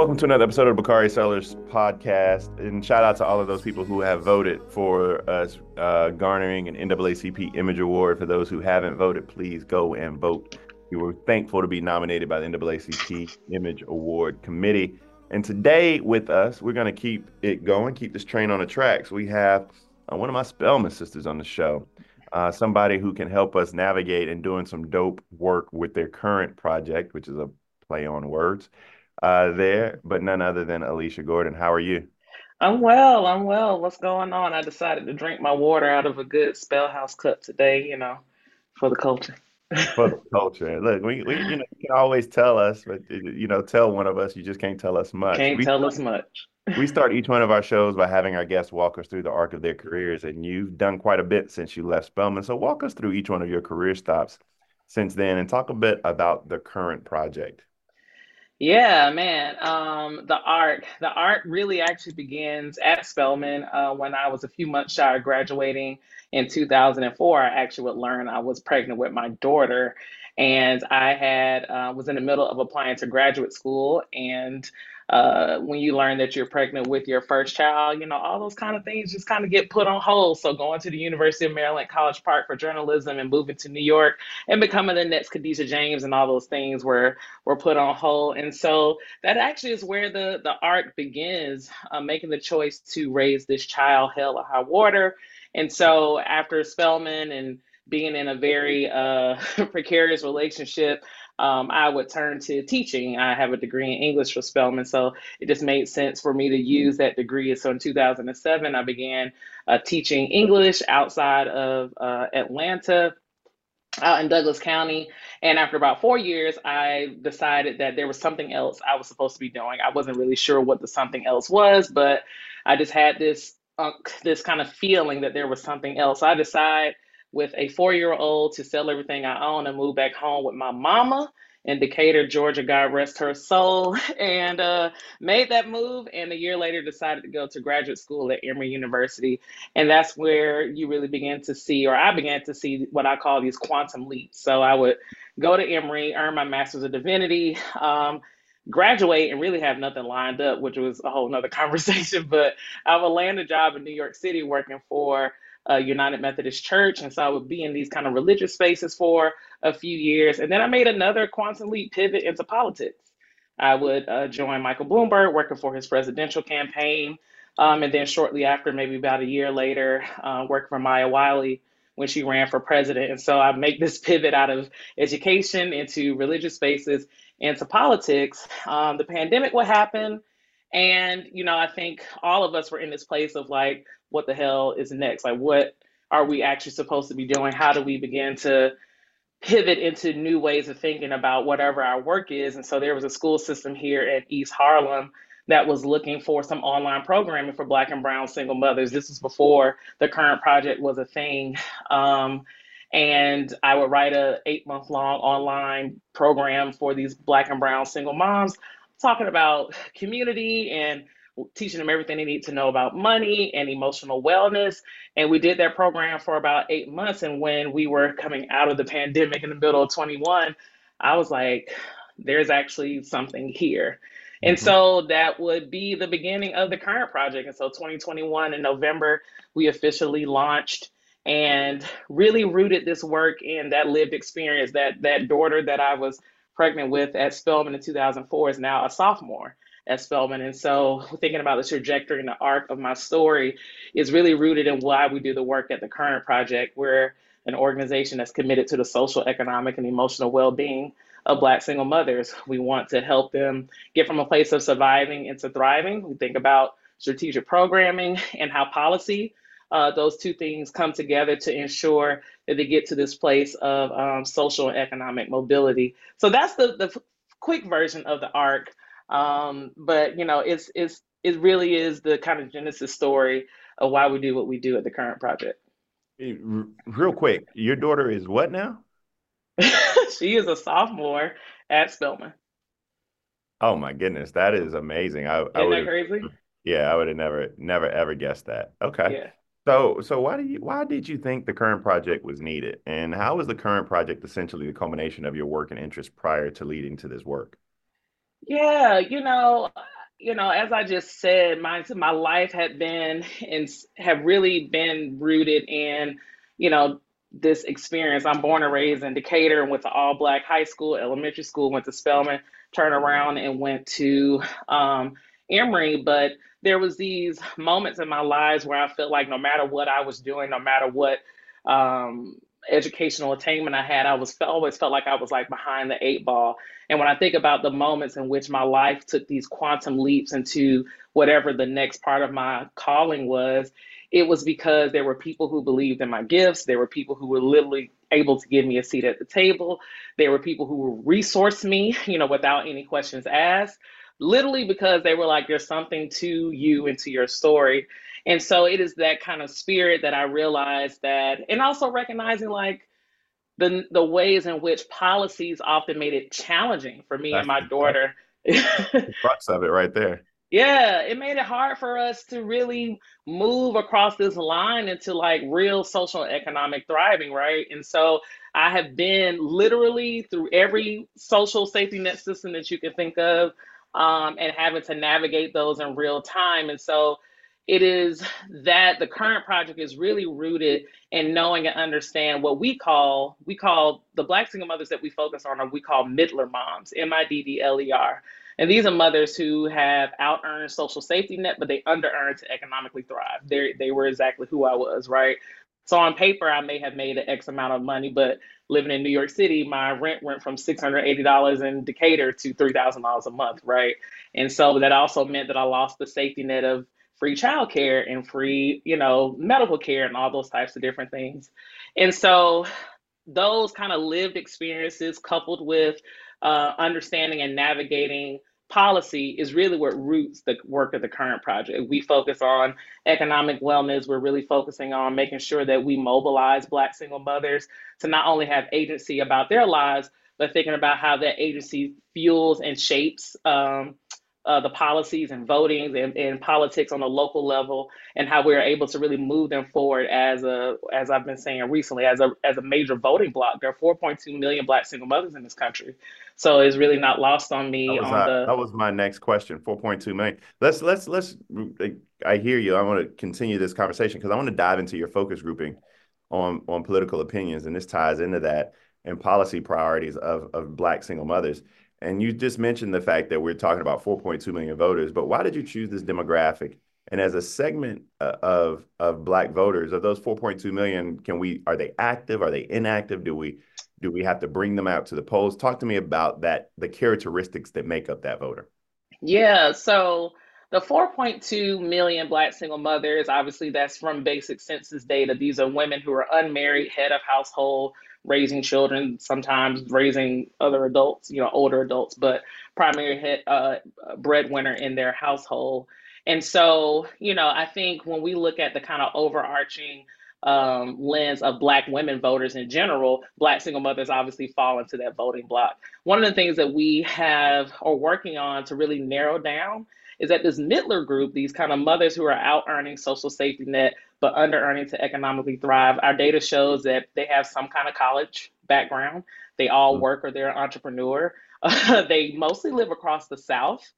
Welcome to another episode of Bakari Sellers podcast. And shout out to all of those people who have voted for us uh, garnering an NAACP Image Award. For those who haven't voted, please go and vote. We were thankful to be nominated by the NAACP Image Award Committee. And today with us, we're going to keep it going, keep this train on the tracks. We have uh, one of my Spelman sisters on the show, uh, somebody who can help us navigate and doing some dope work with their current project, which is a play on words uh, there, but none other than Alisha Gordon. How are you? I'm well. I'm well. What's going on? I decided to drink my water out of a good SpelHouse cup today, you know, for the culture. for the culture. Look, we, we you know you can always tell us, but you know, tell one of us. You just can't tell us much. Can't we, tell us much. we start each one of our shows by having our guests walk us through the arc of their careers, and you've done quite a bit since you left Spelman. So walk us through each one of your career stops since then, and talk a bit about the current project. Yeah, man. Um, the art, the art really actually begins at Spelman. Uh, when I was a few months shy of graduating in 2004, I actually would learn I was pregnant with my daughter, and I had uh, was in the middle of applying to graduate school, and uh, when you learn that you're pregnant with your first child, you know, all those kind of things just kind of get put on hold. So going to the University of Maryland College Park for journalism and moving to New York and becoming the next Khadijah James and all those things were were put on hold. And so that actually is where the the art begins, uh, making the choice to raise this child hell or high water. And so after Spelman and being in a very uh, precarious relationship, um, I would turn to teaching. I have a degree in English for Spelman, so it just made sense for me to use that degree. So in 2007, I began uh, teaching English outside of uh, Atlanta. Out in Douglas County. And after about four years, I decided that there was something else I was supposed to be doing. I wasn't really sure what the something else was, but I just had this uh, this kind of feeling that there was something else. I decided with a four year old to sell everything I own and move back home with my mama in Decatur, Georgia. God rest her soul. And uh, made that move. And a year later, decided to go to graduate school at Emory University. And that's where you really begin to see, or I began to see what I call these quantum leaps. So I would go to Emory, earn my master's of divinity. Um, graduate and really have nothing lined up, which was a whole nother conversation. But I would land a job in New York City working for uh, United Methodist Church. And so I would be in these kind of religious spaces for a few years. And then I made another quantum leap pivot into politics. I would uh, join Michael Bloomberg working for his presidential campaign. Um, and then shortly after, maybe about a year later, uh, working for Maya Wiley when she ran for president. And so I make this pivot out of education into religious spaces into politics. Um, the pandemic would happen. And, you know, I think all of us were in this place of like, what the hell is next? Like, what are we actually supposed to be doing? How do we begin to pivot into new ways of thinking about whatever our work is? And so there was a school system here at East Harlem that was looking for some online programming for Black and Brown single mothers. This was before the current project was a thing. Um, and I would write a eight month long online program for these Black and Brown single moms talking about community and teaching them everything they need to know about money and emotional wellness. And we did that program for about eight months. And when we were coming out of the pandemic in the middle of 21, I was like, there's actually something here. And mm-hmm. so that would be the beginning of the current project. And so 2021 in November, we officially launched and really rooted this work in that lived experience. That that daughter that I was pregnant with at Spelman in 2004 is now a sophomore at Spelman. And so thinking about the trajectory and the arc of my story is really rooted in why we do the work at the current project. We're an organization that's committed to the social, economic, and emotional well-being of Black single mothers. We want to help them get from a place of surviving into thriving. We think about strategic programming and how policy uh, those two things come together to ensure that they get to this place of um, social and economic mobility. So that's the, the quick version of the arc. Um, but you know, it's it's it really is the kind of genesis story of why we do what we do at the current project. Real quick, your daughter is what now? she is a sophomore at Spelman. Oh my goodness, that is amazing! I, Isn't I that crazy? Yeah, I would have never, never, ever guessed that. Okay. Yeah. So, so why do you why did you think the current project was needed, and how is the current project essentially the culmination of your work and interest prior to leading to this work? Yeah, you know, you know, as I just said, my my life had been and have really been rooted in, you know, this experience. I'm born and raised in Decatur and went to all black high school, elementary school, went to Spelman, turned around and went to um, Emory. But there was these moments in my lives where I felt like no matter what I was doing, no matter what um, educational attainment I had, I was always felt like I was like behind the eight ball. And when I think about the moments in which my life took these quantum leaps into whatever the next part of my calling was, it was because there were people who believed in my gifts. There were people who were literally able to give me a seat at the table. There were people who would resource me, you know, without any questions asked, literally because they were like, there's something to you and to your story. And so it is that kind of spirit that I realized that, and also recognizing like the the ways in which policies often made it challenging for me That's and my daughter. the crux of it right there. Yeah, it made it hard for us to really move across this line into like real social and economic thriving, right? And so I have been literally through every social safety net system that you can think of um, and having to navigate those in real time. And so it is that the current project is really rooted in knowing and understand what we call we call the black single mothers that we focus on are we call middler moms m-i-d-d-l-e-r and these are mothers who have out earned social safety net but they under earned to economically thrive. They they were exactly who i was right? So on paper i may have made an x amount of money but living in new york city my rent went from $680 in decatur to $3000 a month right? And so that also meant that i lost the safety net of free childcare and free, you know, medical care and all those types of different things. And so those kind of lived experiences coupled with uh, understanding and navigating policy is really what roots the work of the current project. We focus on economic wellness. We're really focusing on making sure that we mobilize Black single mothers to not only have agency about their lives, but thinking about how that agency fuels and shapes um, uh, the policies and voting and, and politics on the local level and how we're able to really move them forward as a as I've been saying recently as a as a major voting bloc. There are 4.2 million black single mothers in this country. So it's really not lost on me that was, on the that was my next question. 4.2 million. Let's let's let's I hear you. I want to continue this conversation because I want to dive into your focus grouping on on political opinions and this ties into that and policy priorities of of black single mothers. And you just mentioned the fact that we're talking about 4.2 million voters, but why did you choose this demographic? And as a segment uh, of of black voters, of those 4.2 million, can we are they active? Are they inactive? Do we do we have to bring them out to the polls? Talk to me about that, the characteristics that make up that voter. Yeah, so the 4.2 million black single mothers, obviously that's from basic census data. These are women who are unmarried, head of household, raising children, sometimes raising other adults, you know, older adults, but primary uh, breadwinner in their household. And so, you know, I think when we look at the kind of overarching um, lens of Black women voters in general, Black single mothers obviously fall into that voting block. One of the things that we have are working on to really narrow down is that this middler group, these kind of mothers who are out earning social safety net but under earning to economically thrive, our data shows that they have some kind of college background. They all mm-hmm. work or they're an entrepreneur. Uh, they mostly live across the South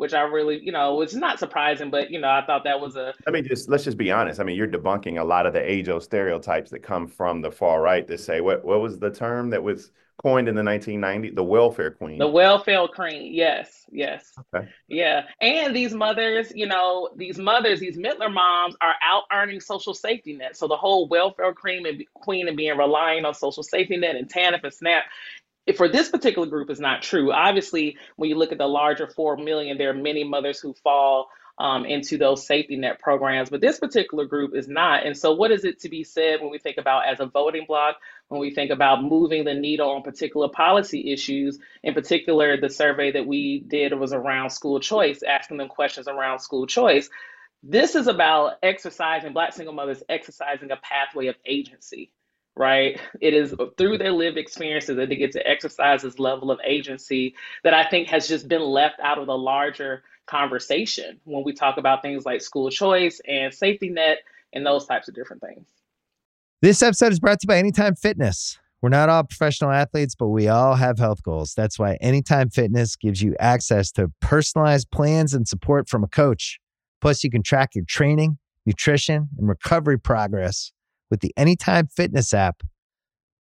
which I really, you know, was not surprising, but you know, I thought that was a. I mean, just let's just be honest. I mean, you're debunking a lot of the age-old stereotypes that come from the far right that say what what was the term that was coined in the 1990s? The welfare queen. The welfare queen. Yes, yes. Okay. Yeah, and these mothers, you know, these mothers, these middler moms are out earning social safety net. So the whole welfare queen and queen and being relying on social safety net and TANF and SNAP for this particular group is not true. Obviously, when you look at the larger 4 million, there are many mothers who fall um, into those safety net programs, but this particular group is not. And so, what is it to be said when we think about as a voting bloc, when we think about moving the needle on particular policy issues? In particular, the survey that we did was around school choice, asking them questions around school choice. This is about exercising, Black single mothers exercising a pathway of agency right? It is through their lived experiences that they get to exercise this level of agency that I think has just been left out of the larger conversation when we talk about things like school choice and safety net and those types of different things. This episode is brought to you by Anytime Fitness. We're not all professional athletes, but we all have health goals. That's why Anytime Fitness gives you access to personalized plans and support from a coach. Plus, you can track your training, nutrition, and recovery progress with the Anytime Fitness app,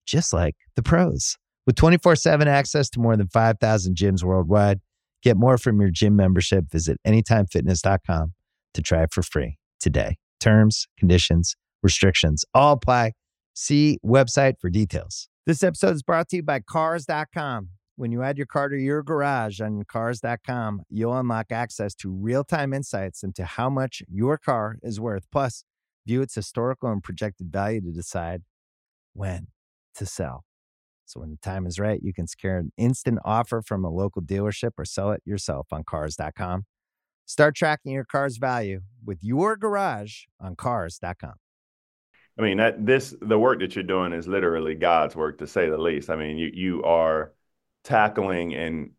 just like the pros. With 24 7 access to more than 5,000 gyms worldwide, get more from your gym membership. Visit AnytimeFitness.com to try it for free today. Terms, conditions, restrictions all apply. See website for details. This episode is brought to you by Cars.com. When you add your car to your garage on Cars.com, you'll unlock access to real time insights into how much your car is worth. Plus, view its historical and projected value to decide when to sell. So when the time is right, you can secure an instant offer from a local dealership or sell it yourself on cars.com. Start tracking your car's value with your garage on cars.com. I mean that this the work that you're doing is literally God's work to say the least. I mean you you are tackling and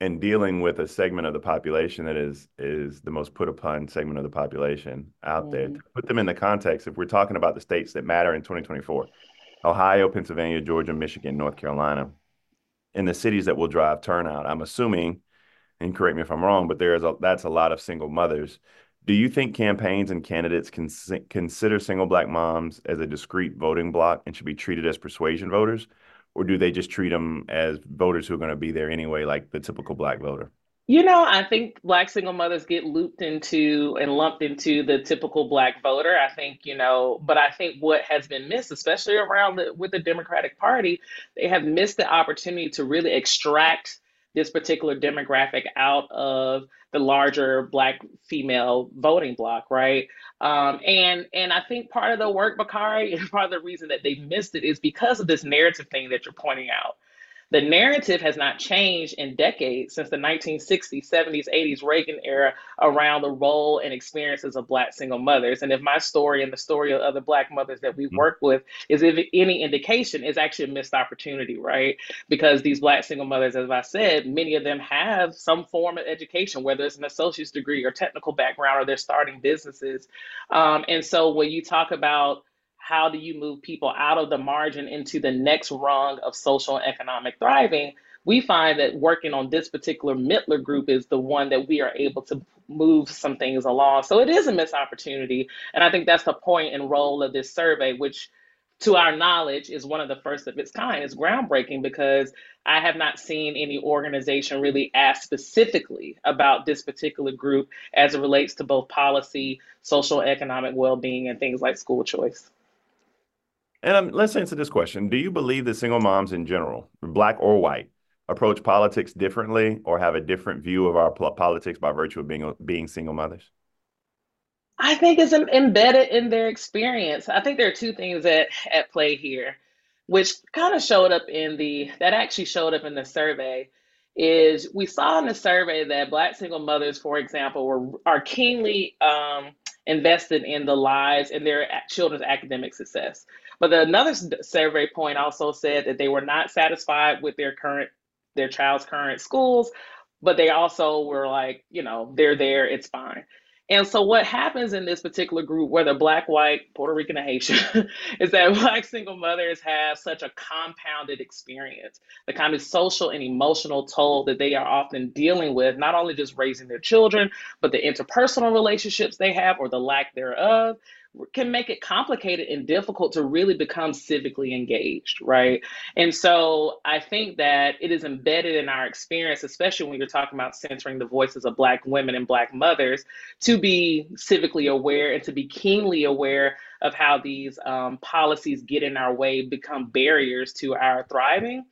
and dealing with a segment of the population that is is the most put upon segment of the population out mm. there. To put them in the context, if we're talking about the states that matter in 2024, Ohio, Pennsylvania, Georgia, Michigan, North Carolina, in the cities that will drive turnout. I'm assuming, and correct me if I'm wrong, but there's a that's a lot of single mothers. Do you think campaigns and candidates can consider single black moms as a discrete voting block and should be treated as persuasion voters, or do they just treat them as voters who are going to be there anyway, like the typical black voter? You know, I think black single mothers get looped into and lumped into the typical black voter. I think, you know, but I think what has been missed, especially around the, with the Democratic Party, they have missed the opportunity to really extract this particular demographic out of the larger black female voting block, right? Um, and and I think part of the work, Bakari, and part of the reason that they missed it is because of this narrative thing that you're pointing out the narrative has not changed in decades since the 1960s, 70s, 80s Reagan era around the role and experiences of Black single mothers. And if my story and the story of other Black mothers that we mm-hmm. work with is if any indication, is actually a missed opportunity, right? Because these Black single mothers, as I said, many of them have some form of education, whether it's an associate's degree or technical background or they're starting businesses. Um, and so when you talk about how do you move people out of the margin into the next rung of social and economic thriving? We find that working on this particular Middler group is the one that we are able to move some things along. So it is a missed opportunity. And I think that's the point and role of this survey, which to our knowledge is one of the first of its kind. It's groundbreaking because I have not seen any organization really ask specifically about this particular group as it relates to both policy, social, economic well being, and things like school choice. And um, let's answer this question: Do you believe that single moms in general, black or white, approach politics differently or have a different view of our politics by virtue of being being single mothers? I think it's embedded in their experience. I think there are two things at, at play here, which kind of showed up in the that actually showed up in the survey. Is we saw in the survey that Black single mothers, for example, were are keenly um, invested in the lives and their children's academic success. But the, another survey point also said that they were not satisfied with their current their child's current schools, but they also were like, you know, they're there, it's fine. And so what happens in this particular group, whether black, white, Puerto Rican, or Haitian, is that black single mothers have such a compounded experience, the kind of social and emotional toll that they are often dealing with, not only just raising their children, but the interpersonal relationships they have or the lack thereof, can make it complicated and difficult to really become civically engaged, right? And so I think that it is embedded in our experience, especially when you're talking about centering the voices of Black women and Black mothers, to be civically aware and to be keenly aware of how these um, policies get in our way, become barriers to our thriving.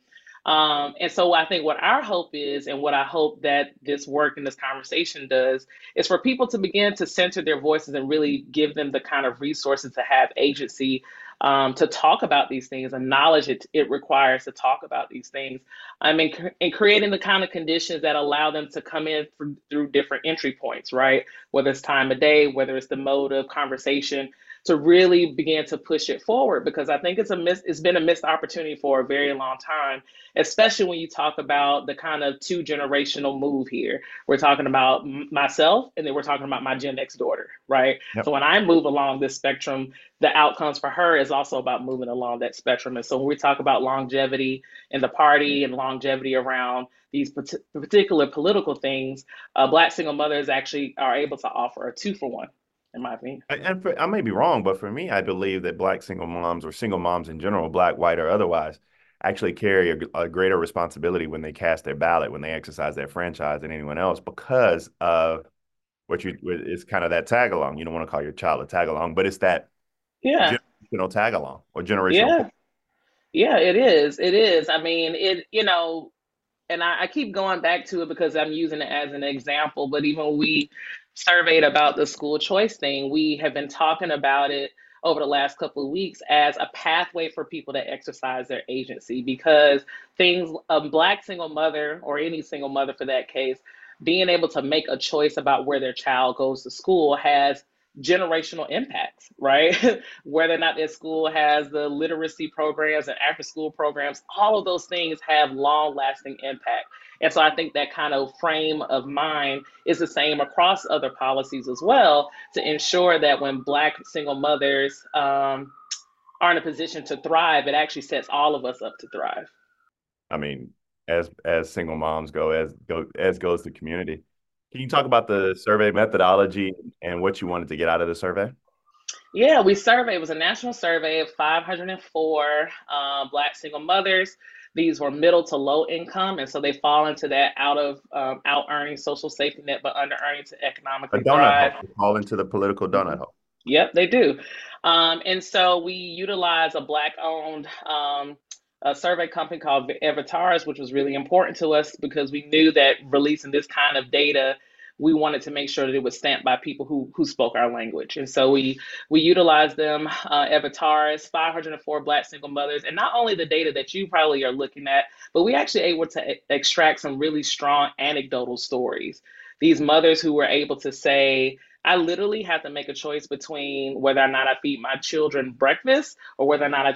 Um, and so I think what our hope is, and what I hope that this work and this conversation does, is for people to begin to center their voices and really give them the kind of resources to have agency um, to talk about these things and knowledge it, it requires to talk about these things. I mean, and creating the kind of conditions that allow them to come in through, through different entry points, right? Whether it's time of day, whether it's the mode of conversation, to really begin to push it forward because I think it's a miss, it's been a missed opportunity for a very long time, especially when you talk about the kind of two generational move here. We're talking about myself and then we're talking about my Gen X daughter, right? Yep. So when I move along this spectrum, the outcomes for her is also about moving along that spectrum. And so when we talk about longevity in the party and longevity around these particular political things, uh, Black single mothers actually are able to offer a two for one in my opinion. And for, I may be wrong, but for me, I believe that black single moms or single moms in general, black, white, or otherwise, actually carry a, a, greater responsibility when they cast their ballot, when they exercise their franchise than anyone else, because of what you it's kind of that tag along. You don't want to call your child a tag along, but it's that yeah generational tag along or generational. Yeah, yeah, it is. It is. I mean, it. You know, and I, I keep going back to it because I'm using it as an example. But even we surveyed about the school choice thing, we have been talking about it over the last couple of weeks as a pathway for people to exercise their agency because things a black single mother or any single mother for that case being able to make a choice about where their child goes to school has generational impacts, right? Whether or not their school has the literacy programs and after school programs, all of those things have long lasting impact. And so I think that kind of frame of mind is the same across other policies as well to ensure that when Black single mothers um, are in a position to thrive, it actually sets all of us up to thrive. I mean, as as single moms go, as go as goes the community. Can you talk about the survey methodology and what you wanted to get out of the survey? Yeah, we surveyed. It was a national survey of 504 uh, Black single mothers. These were middle to low income, and so they fall into that out of um, out earning social safety net, but under earning to economic. A donut hole. Fall into the political donut hole. Yep, they do. Um, and so we utilize a black owned um, a survey company called Evitaris, which was really important to us because we knew that releasing this kind of data, we wanted to make sure that it was stamped by people who who spoke our language. And so we we utilized them, uh, Evitaris, 504 Black single mothers, and not only the data that you probably are looking at, but we actually able to extract some really strong anecdotal stories. These mothers who were able to say, I literally have to make a choice between whether or not I feed my children breakfast or whether or not I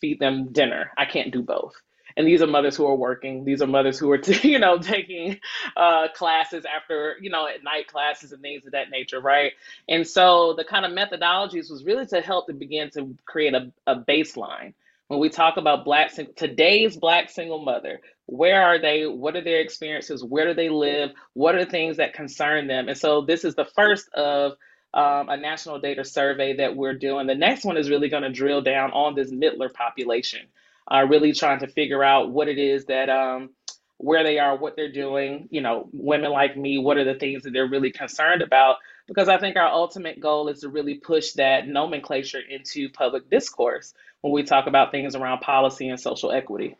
feed them dinner. I can't do both. And these are mothers who are working. These are mothers who are, t- you know, taking uh, classes after, you know, at night classes and things of that nature, right? And so the kind of methodologies was really to help to begin to create a, a baseline. When we talk about black today's black single mother, where are they? What are their experiences? Where do they live? What are the things that concern them? And so this is the first of um, a national data survey that we're doing. The next one is really going to drill down on this Middler population, uh, really trying to figure out what it is that, um, where they are, what they're doing. You know, women like me, what are the things that they're really concerned about? Because I think our ultimate goal is to really push that nomenclature into public discourse when we talk about things around policy and social equity.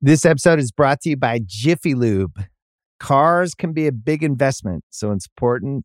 This episode is brought to you by Jiffy Lube. Cars can be a big investment, so it's important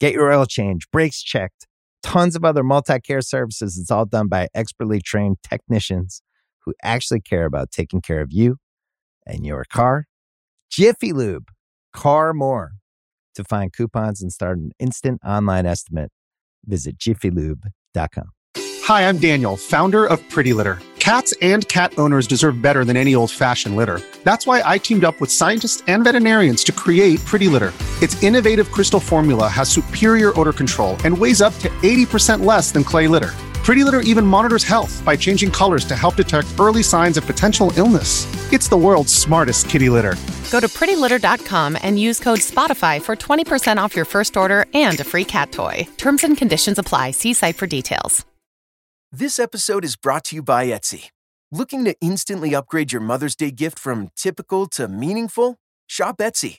Get your oil change, brakes checked, tons of other multi care services. It's all done by expertly trained technicians who actually care about taking care of you and your car. Jiffy Lube, car more. To find coupons and start an instant online estimate, visit jiffylube.com. Hi, I'm Daniel, founder of Pretty Litter. Cats and cat owners deserve better than any old fashioned litter. That's why I teamed up with scientists and veterinarians to create Pretty Litter. Its innovative crystal formula has superior odor control and weighs up to 80% less than clay litter. Pretty Litter even monitors health by changing colors to help detect early signs of potential illness. It's the world's smartest kitty litter. Go to prettylitter.com and use code SPOTIFY for 20% off your first order and a free cat toy. Terms and conditions apply. See site for details. This episode is brought to you by Etsy. Looking to instantly upgrade your Mother's Day gift from typical to meaningful? Shop Etsy.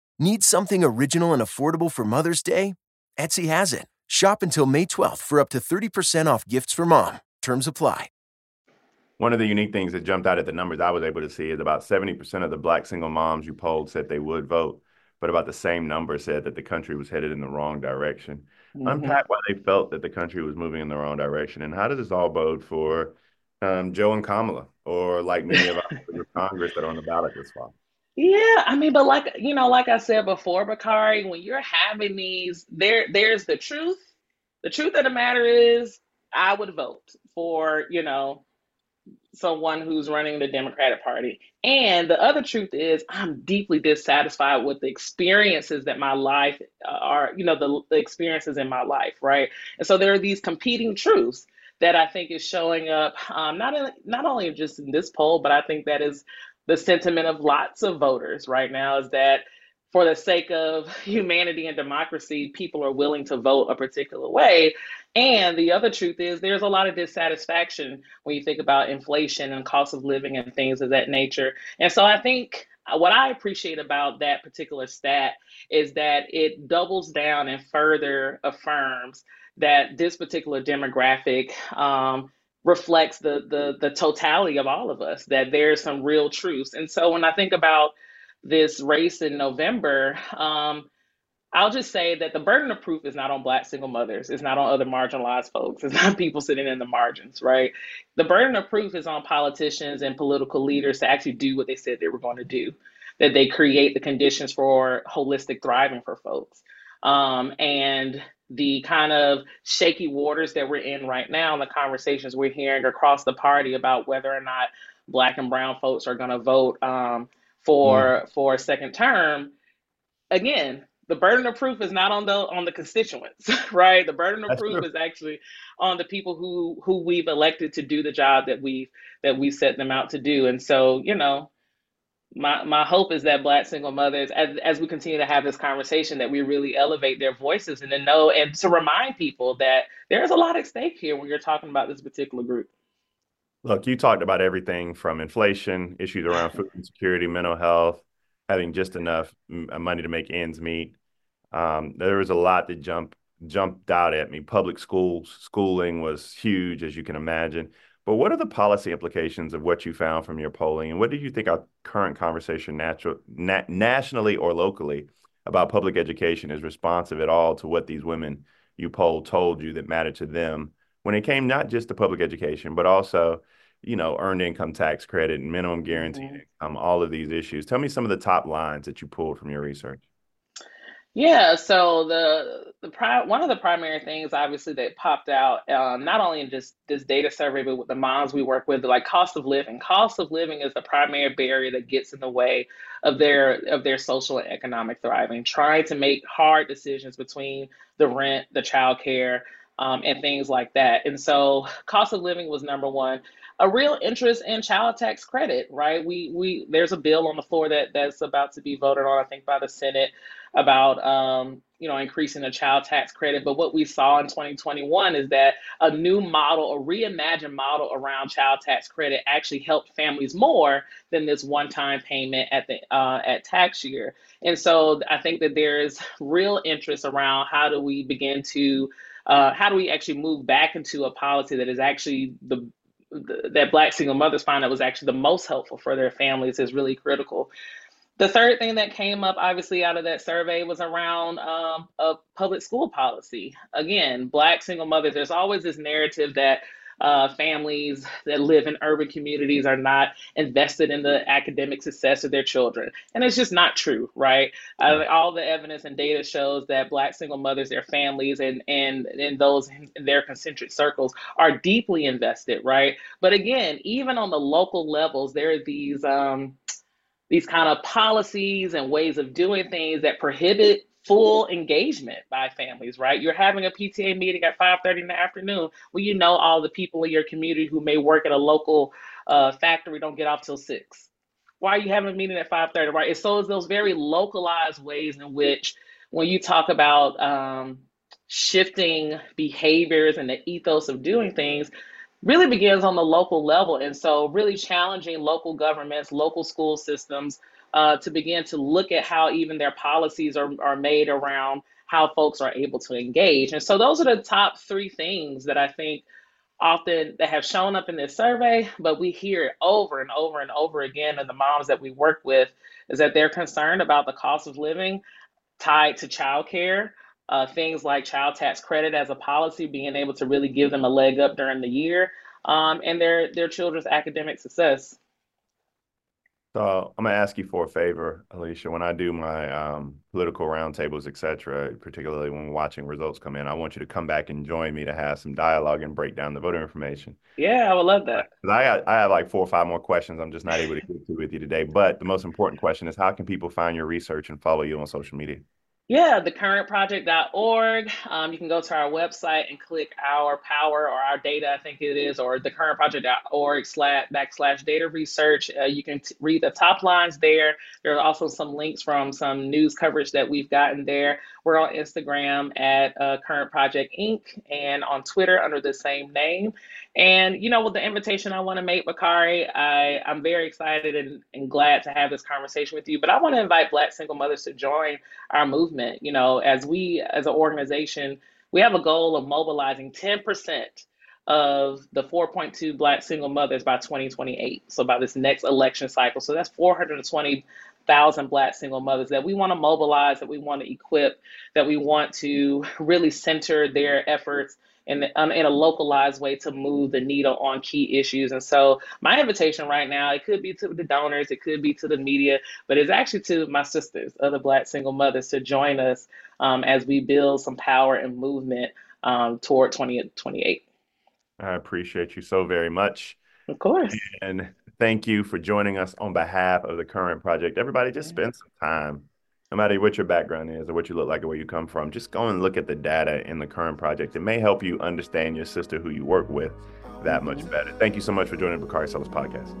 Need something original and affordable for Mother's Day? Etsy has it. Shop until May 12th for up to 30% off gifts for mom. Terms apply. One of the unique things that jumped out at the numbers I was able to see is about 70% of the black single moms you polled said they would vote, but about the same number said that the country was headed in the wrong direction. Mm-hmm. Unpack why they felt that the country was moving in the wrong direction, and how does this all bode for um, Joe and Kamala, or like many of us in Congress that are on the ballot this fall? Yeah, I mean, but like you know, like I said before, Bakari, when you're having these, there, there's the truth. The truth of the matter is, I would vote for you know someone who's running the Democratic Party. And the other truth is, I'm deeply dissatisfied with the experiences that my life uh, are, you know, the, the experiences in my life, right? And so there are these competing truths that I think is showing up, um, not in, not only just in this poll, but I think that is the sentiment of lots of voters right now is that for the sake of humanity and democracy, people are willing to vote a particular way. And the other truth is, there's a lot of dissatisfaction when you think about inflation and cost of living and things of that nature. And so I think what I appreciate about that particular stat is that it doubles down and further affirms that this particular demographic um, reflects the, the the totality of all of us. That there's some real truths. And so when I think about this race in November, um, I'll just say that the burden of proof is not on Black single mothers. It's not on other marginalized folks. It's not people sitting in the margins, right? The burden of proof is on politicians and political leaders to actually do what they said they were going to do, that they create the conditions for holistic thriving for folks. Um, and the kind of shaky waters that we're in right now, and the conversations we're hearing across the party about whether or not Black and Brown folks are going to vote um, for mm. for a second term, again, the burden of proof is not on the on the constituents, right? The burden of That's proof true. is actually on the people who who we've elected to do the job that we've that we set them out to do. And so, you know, my my hope is that black single mothers as as we continue to have this conversation that we really elevate their voices and to know and to remind people that there's a lot at stake here when you're talking about this particular group. Look, you talked about everything from inflation, issues around food insecurity, mental health, having just enough uh, money to make ends meet. Um, there was a lot that jumped jumped out at me. Public schools, schooling was huge, as you can imagine. But what are the policy implications of what you found from your polling, and what do you think our current conversation natural, na- nationally or locally about public education is responsive at all to what these women you polled told you that mattered to them when it came not just to public education, but also, you know, earned income tax credit and minimum guaranteed mm-hmm. income, all of these issues. Tell me some of the top lines that you pulled from your research. Yeah, so the the pri- one of the primary things, obviously, that popped out, um, not only in just this data survey, but with the moms we work with, like cost of living. Cost of living is the primary barrier that gets in the way of their of their social and economic thriving. Trying to make hard decisions between the rent, the childcare, um, and things like that. And so, cost of living was number one a real interest in child tax credit, right? We we there's a bill on the floor that that's about to be voted on, I think, by the Senate about um, you know increasing the child tax credit. But what we saw in 2021 is that a new model, a reimagined model around child tax credit, actually helped families more than this one-time payment at the uh, at tax year. And so I think that there is real interest around how do we begin to uh, how do we actually move back into a policy that is actually the that black single mothers find that was actually the most helpful for their families is really critical. The third thing that came up, obviously, out of that survey was around um, a public school policy. Again, black single mothers, there's always this narrative that uh, families that live in urban communities are not invested in the academic success of their children. And it's just not true, right? Uh, all the evidence and data shows that Black single mothers, their families, and, and, and those in their concentric circles are deeply invested, right? But again, even on the local levels, there are these. Um, these kind of policies and ways of doing things that prohibit full engagement by families, right? You're having a PTA meeting at 5:30 in the afternoon. Well, you know all the people in your community who may work at a local uh, factory don't get off till six. Why are you having a meeting at 5:30? Right? It's so it's those very localized ways in which when you talk about um, shifting behaviors and the ethos of doing things, really begins on the local level. And so, really challenging local governments, local school systems uh, to begin to look at how even their policies are, are made around how folks are able to engage. And so, those are the top three things that I think often that have shown up in this survey, but we hear it over and over and over again in the moms that we work with is that they're concerned about the cost of living tied to childcare. Uh, things like child tax credit as a policy, being able to really give them a leg up during the year, um, and their their children's academic success. So I'm gonna ask you for a favor, Alisha. When I do my um, political roundtables, et cetera, particularly when watching results come in, I want you to come back and join me to have some dialogue and break down the voter information. Yeah, I would love that. I got, I have like four or five more questions. I'm just not able to get to with you today. But the most important question is, how can people find your research and follow you on social media? Yeah, thecurrentproject.org. Um, you can go to our website and click our power or our data, I think it is, or thecurrentproject.org slash backslash data research. Uh, you can t- read the top lines there. There are also some links from some news coverage that we've gotten there. We're on Instagram at uh, Current Project Inc. and on Twitter under the same name. And, you know, with the invitation I want to make, Bakari, I, I'm very excited and, and glad to have this conversation with you. But I want to invite Black single mothers to join our movement. You know, as we, as an organization, we have a goal of mobilizing 10% of the 4.2 Black single mothers by 2028. So by this next election cycle. So that's 420,000 Black single mothers that we want to mobilize, that we want to equip, that we want to really center their efforts in, um, in a localized way to move the needle on key issues. And so, my invitation right now, it could be to the donors, it could be to the media, but it's actually to my sisters, other Black single mothers, to join us um, as we build some power and movement um, toward 2028. I appreciate you so very much. Of course. And thank you for joining us on behalf of the current project. Everybody, just spend some time no matter what your background is or what you look like or where you come from, just go and look at the data in the current project. It may help you understand your sister who you work with that much better. Thank you so much for joining the Bakari Sellers podcast.